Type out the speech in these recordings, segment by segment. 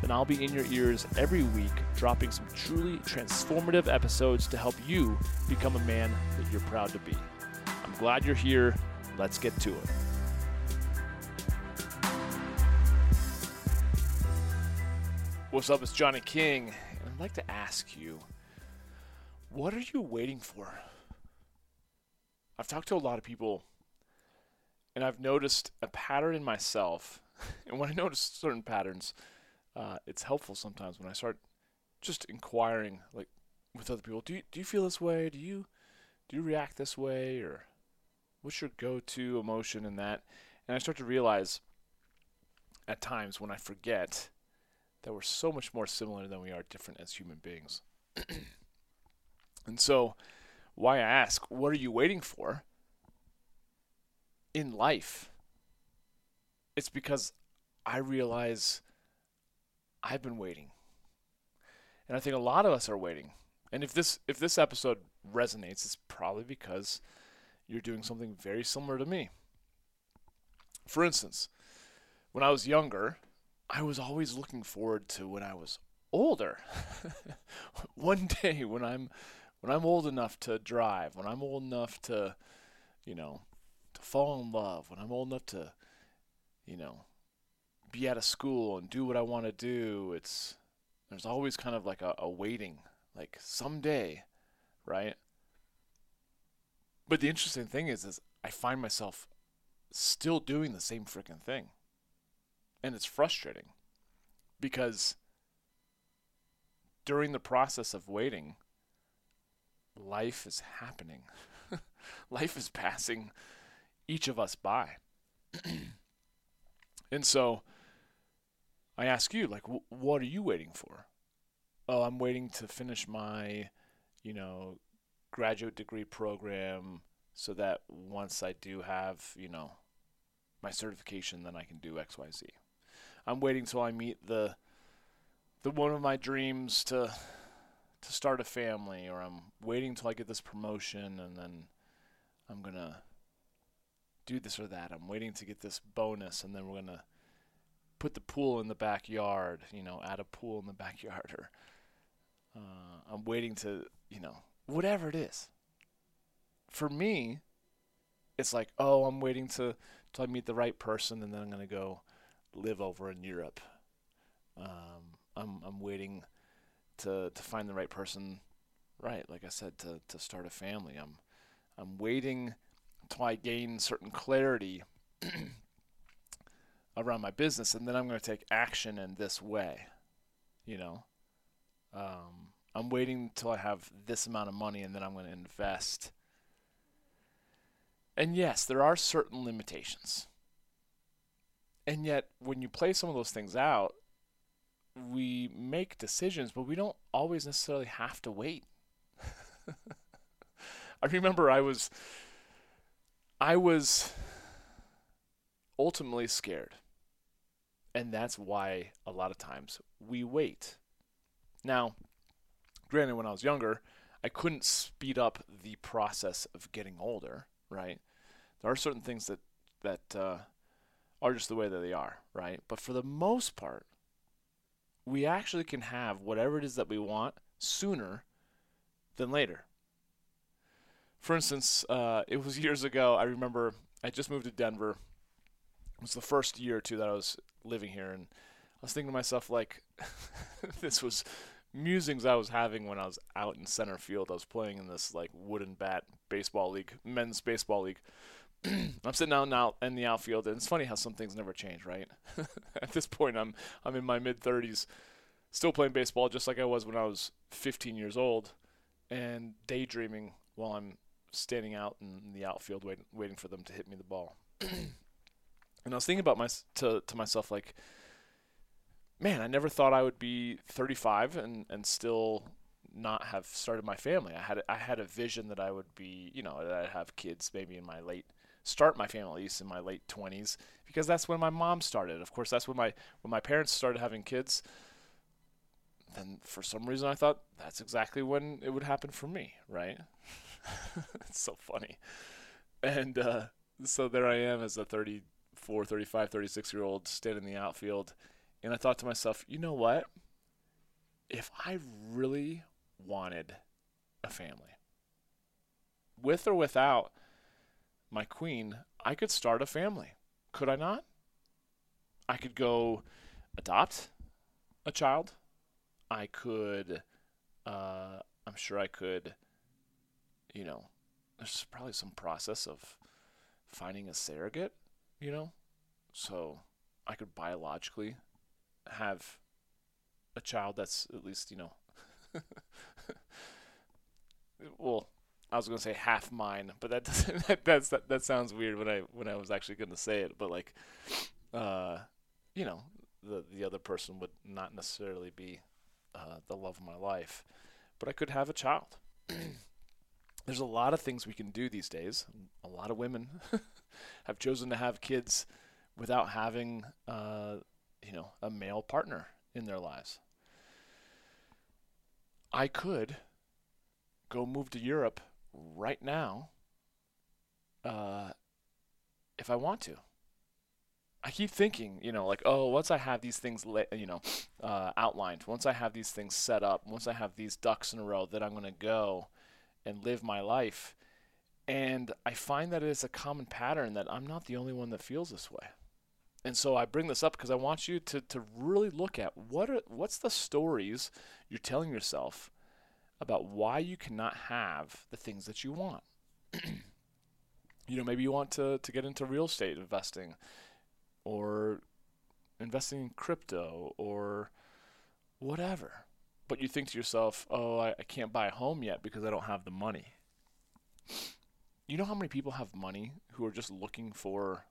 then I'll be in your ears every week, dropping some truly transformative episodes to help you become a man that you're proud to be. I'm glad you're here. Let's get to it. What's up? It's Johnny King, and I'd like to ask you what are you waiting for? I've talked to a lot of people, and I've noticed a pattern in myself. And when I notice certain patterns, uh, it's helpful sometimes when I start just inquiring, like with other people. Do you, do you feel this way? Do you do you react this way, or what's your go-to emotion in that? And I start to realize at times when I forget that we're so much more similar than we are different as human beings. and so, why I ask, what are you waiting for in life? It's because I realize I've been waiting. And I think a lot of us are waiting. And if this if this episode resonates, it's probably because you're doing something very similar to me. For instance, when I was younger, I was always looking forward to when I was older. One day when I'm when I'm old enough to drive, when I'm old enough to, you know, to fall in love, when I'm old enough to, you know, be out of school and do what I want to do. It's there's always kind of like a, a waiting, like someday, right? But the interesting thing is, is I find myself still doing the same freaking thing, and it's frustrating because during the process of waiting, life is happening. life is passing each of us by. and so I ask you, like, wh- what are you waiting for? Oh, I'm waiting to finish my, you know, graduate degree program so that once I do have, you know, my certification, then I can do X, Y, Z. I'm waiting till I meet the the one of my dreams to to start a family, or I'm waiting till I get this promotion, and then I'm gonna do this or that. I'm waiting to get this bonus, and then we're gonna put the pool in the backyard, you know, add a pool in the backyard, or uh, I'm waiting to, you know, whatever it is. For me, it's like, oh, I'm waiting to till I meet the right person, and then I'm gonna go live over in Europe. Um, I'm I'm waiting to to find the right person, right? Like I said, to to start a family. I'm I'm waiting until I gain certain clarity around my business, and then I'm going to take action in this way. You know, um, I'm waiting until I have this amount of money, and then I'm going to invest. And yes, there are certain limitations. And yet, when you play some of those things out, we make decisions, but we don't always necessarily have to wait. I remember I was I was ultimately scared. And that's why a lot of times we wait. Now, granted, when I was younger, I couldn't speed up the process of getting older, right? There are certain things that, that uh, are just the way that they are, right? But for the most part, we actually can have whatever it is that we want sooner than later. For instance, uh, it was years ago, I remember I just moved to Denver. It was the first year or two that I was living here, and I was thinking to myself, like, this was musings I was having when I was out in center field. I was playing in this like wooden bat baseball league, men's baseball league. I'm sitting out now in the outfield, and it's funny how some things never change, right? At this point, I'm I'm in my mid 30s, still playing baseball just like I was when I was 15 years old, and daydreaming while I'm standing out in the outfield waiting waiting for them to hit me the ball. and I was thinking about my to to myself like, man, I never thought I would be 35 and and still not have started my family. I had I had a vision that I would be, you know, that I'd have kids maybe in my late start my family at least in my late 20s because that's when my mom started. Of course, that's when my when my parents started having kids. Then for some reason I thought that's exactly when it would happen for me, right? it's so funny. And uh, so there I am as a 34, 35, 36 year old standing in the outfield. And I thought to myself, you know what? If I really wanted a family, with or without my queen, I could start a family. Could I not? I could go adopt a child. I could, uh, I'm sure I could, you know, there's probably some process of finding a surrogate, you know? So I could biologically have a child that's at least, you know, well, I was gonna say half mine, but that doesn't that that's that, that sounds weird when I when I was actually gonna say it. But like, uh, you know, the the other person would not necessarily be uh, the love of my life, but I could have a child. There's a lot of things we can do these days. A lot of women have chosen to have kids without having, uh, you know, a male partner in their lives. I could go move to Europe right now uh, if I want to. I keep thinking, you know, like, oh, once I have these things, you know, uh, outlined, once I have these things set up, once I have these ducks in a row, that I'm going to go and live my life. And I find that it is a common pattern that I'm not the only one that feels this way. And so I bring this up because I want you to, to really look at what are, what's the stories you're telling yourself about why you cannot have the things that you want. you know, maybe you want to, to get into real estate investing or investing in crypto or whatever. But you think to yourself, oh, I, I can't buy a home yet because I don't have the money. You know how many people have money who are just looking for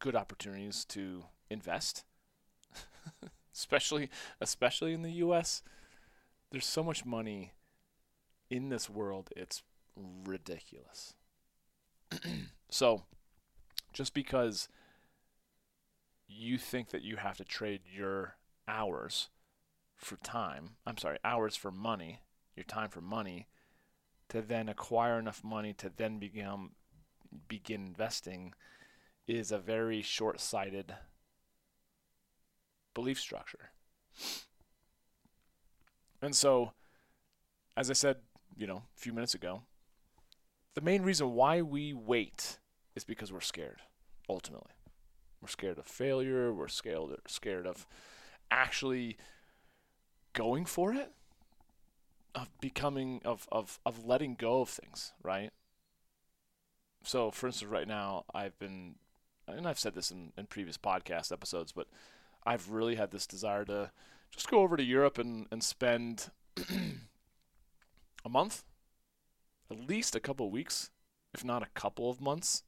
good opportunities to invest? especially especially in the US. There's so much money in this world, it's ridiculous. so, just because you think that you have to trade your hours for time, I'm sorry, hours for money, your time for money, to then acquire enough money to then begin begin investing is a very short-sighted belief structure. And so, as I said you know, a few minutes ago, the main reason why we wait is because we're scared, ultimately. We're scared of failure, we're scared scared of actually going for it, of becoming of, of, of letting go of things, right? So for instance, right now I've been and I've said this in, in previous podcast episodes, but I've really had this desire to just go over to Europe and, and spend a month, at least a couple of weeks, if not a couple of months.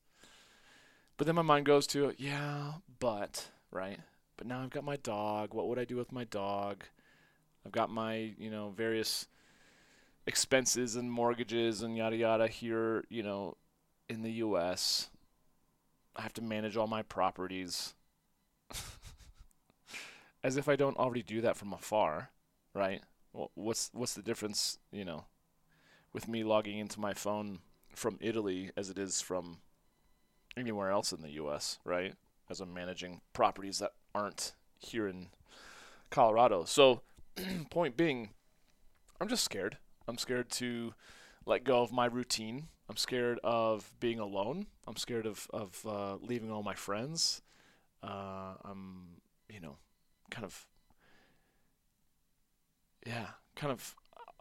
But then my mind goes to, yeah, but, right? But now I've got my dog. What would I do with my dog? I've got my, you know, various expenses and mortgages and yada yada here, you know, in the US. I have to manage all my properties. As if I don't already do that from afar, right? What's what's the difference, you know, with me logging into my phone from Italy as it is from anywhere else in the U.S., right? As I'm managing properties that aren't here in Colorado. So, point being, I'm just scared. I'm scared to let go of my routine. I'm scared of being alone. I'm scared of of uh, leaving all my friends. Uh, I'm, you know, kind of, yeah, kind of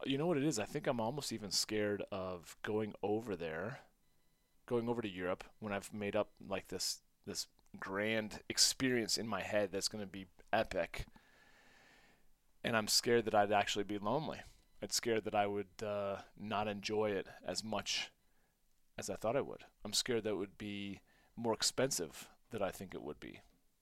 you know what it is? I think I'm almost even scared of going over there, going over to Europe when I've made up like this this grand experience in my head that's going to be epic. And I'm scared that I'd actually be lonely. I'm scared that I would uh, not enjoy it as much as I thought I would. I'm scared that it would be more expensive than I think it would be,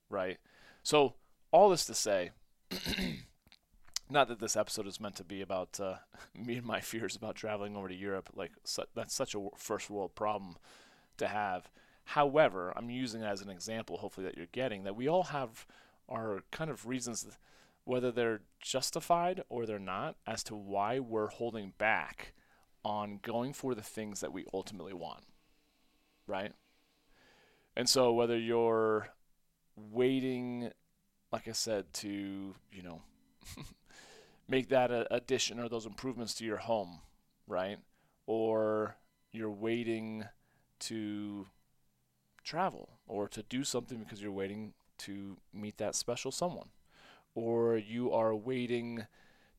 right? So all this to say, not that this episode is meant to be about uh, me and my fears about traveling over to Europe. Like su- that's such a first world problem to have. However, I'm using it as an example, hopefully that you're getting that we all have our kind of reasons, whether they're justified or they're not, as to why we're holding back on going for the things that we ultimately want. Right? And so whether you're waiting, like I said, to, you know, make that addition or those improvements to your home, right? Or you're waiting to travel or to do something because you're waiting to meet that special someone. Or you are waiting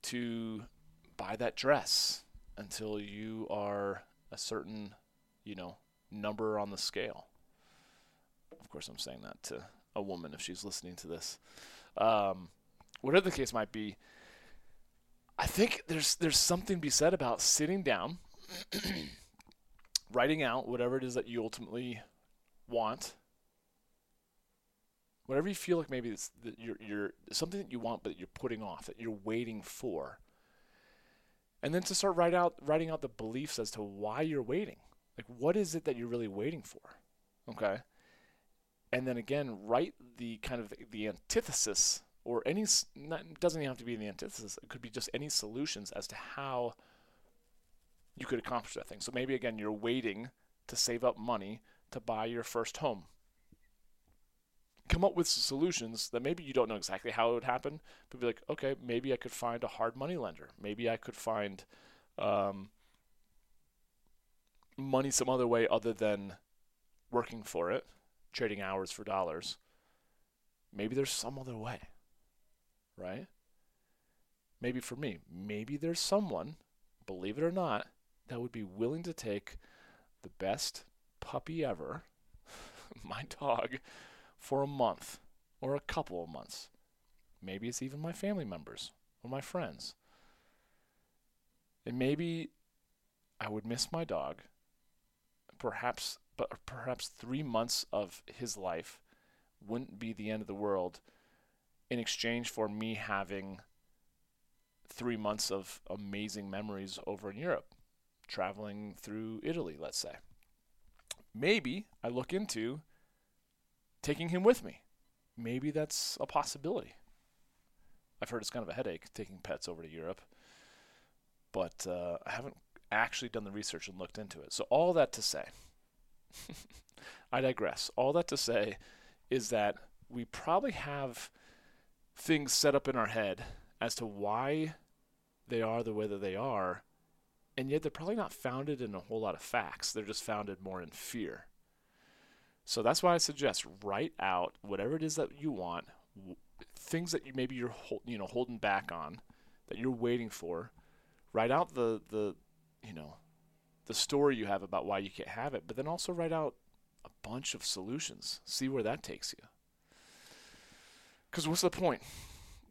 to buy that dress until you are a certain, you know, number on the scale. Of course, I'm saying that to a woman if she's listening to this. Um, whatever the case might be, I think there's there's something to be said about sitting down, writing out whatever it is that you ultimately want, whatever you feel like maybe it's that you're you're something that you want but you're putting off that you're waiting for, and then to start write out writing out the beliefs as to why you're waiting. Like what is it that you're really waiting for? Okay. And then again, write the kind of the antithesis or any not, doesn't even have to be the antithesis. It could be just any solutions as to how you could accomplish that thing. So maybe again, you're waiting to save up money to buy your first home. Come up with solutions that maybe you don't know exactly how it would happen, but be like, okay, maybe I could find a hard money lender. Maybe I could find um, money some other way other than working for it, trading hours for dollars. Maybe there's some other way right? Maybe for me, maybe there's someone, believe it or not, that would be willing to take the best puppy ever, my dog, for a month or a couple of months. Maybe it's even my family members or my friends. And maybe I would miss my dog. Perhaps but perhaps 3 months of his life wouldn't be the end of the world in exchange for me having three months of amazing memories over in Europe, traveling through Italy, let's say. Maybe I look into taking him with me. Maybe that's a possibility. I've heard it's kind of a headache taking pets over to Europe, but uh, I haven't actually done the research and looked into it. So, all that to say, I digress. All that to say is that we probably have things set up in our head as to why they are the way that they are, and yet they're probably not founded in a whole lot of facts. They're just founded more in fear. So that's why I suggest write out whatever it is that you want, things that you maybe you're you know holding back on, that you're waiting for. Write out the the you know the story you have about why you can't have it, but then also write out a bunch of solutions. See where that takes you. Because what's the point?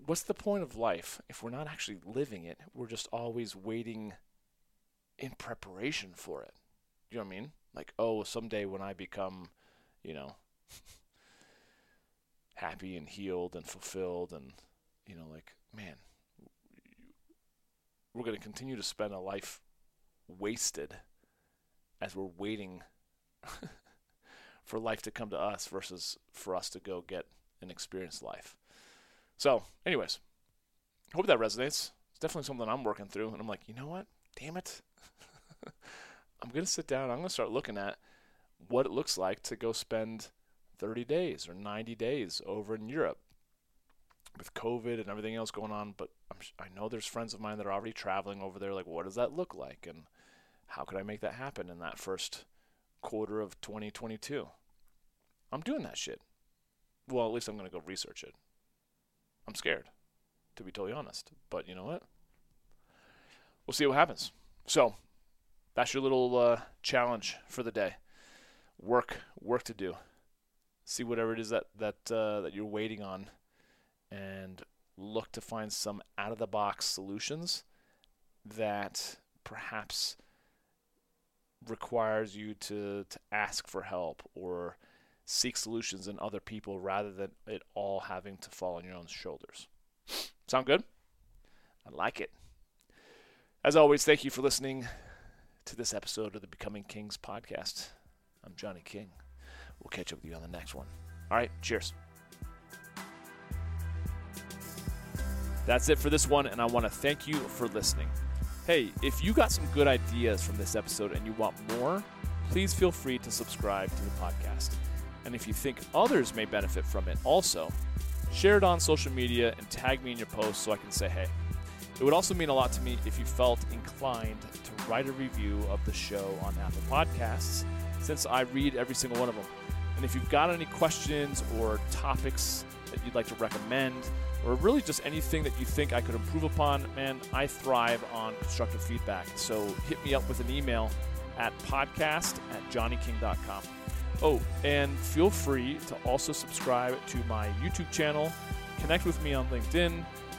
What's the point of life if we're not actually living it? We're just always waiting in preparation for it. You know what I mean? Like, oh, someday when I become, you know, happy and healed and fulfilled, and, you know, like, man, we're going to continue to spend a life wasted as we're waiting for life to come to us versus for us to go get and experience life. So, anyways, hope that resonates. It's definitely something I'm working through, and I'm like, you know what? Damn it. I'm going to sit down. I'm going to start looking at what it looks like to go spend 30 days or 90 days over in Europe with COVID and everything else going on. But I'm, i know there's friends of mine that are already traveling over there. Like, what does that look like? And how could I make that happen in that first quarter of 2022? I'm doing that shit. Well, at least I'm going to go research it. I'm scared, to be totally honest. But you know what? We'll see what happens. So, that's your little uh, challenge for the day. Work, work to do. See whatever it is that that uh, that you're waiting on, and look to find some out of the box solutions that perhaps requires you to to ask for help or seek solutions in other people rather than it all having to fall on your own shoulders. Sound good? I like it. As always, thank you for listening to this episode of the Becoming Kings podcast. I'm Johnny King. We'll catch up with you on the next one. All right, cheers. That's it for this one, and I want to thank you for listening. Hey, if you got some good ideas from this episode and you want more, please feel free to subscribe to the podcast. And if you think others may benefit from it also, share it on social media and tag me in your post so I can say hey. It would also mean a lot to me if you felt inclined to write a review of the show on Apple Podcasts, since I read every single one of them. And if you've got any questions or topics that you'd like to recommend, or really just anything that you think I could improve upon, man, I thrive on constructive feedback. So hit me up with an email at podcast at johnnyking.com. Oh, and feel free to also subscribe to my YouTube channel, connect with me on LinkedIn,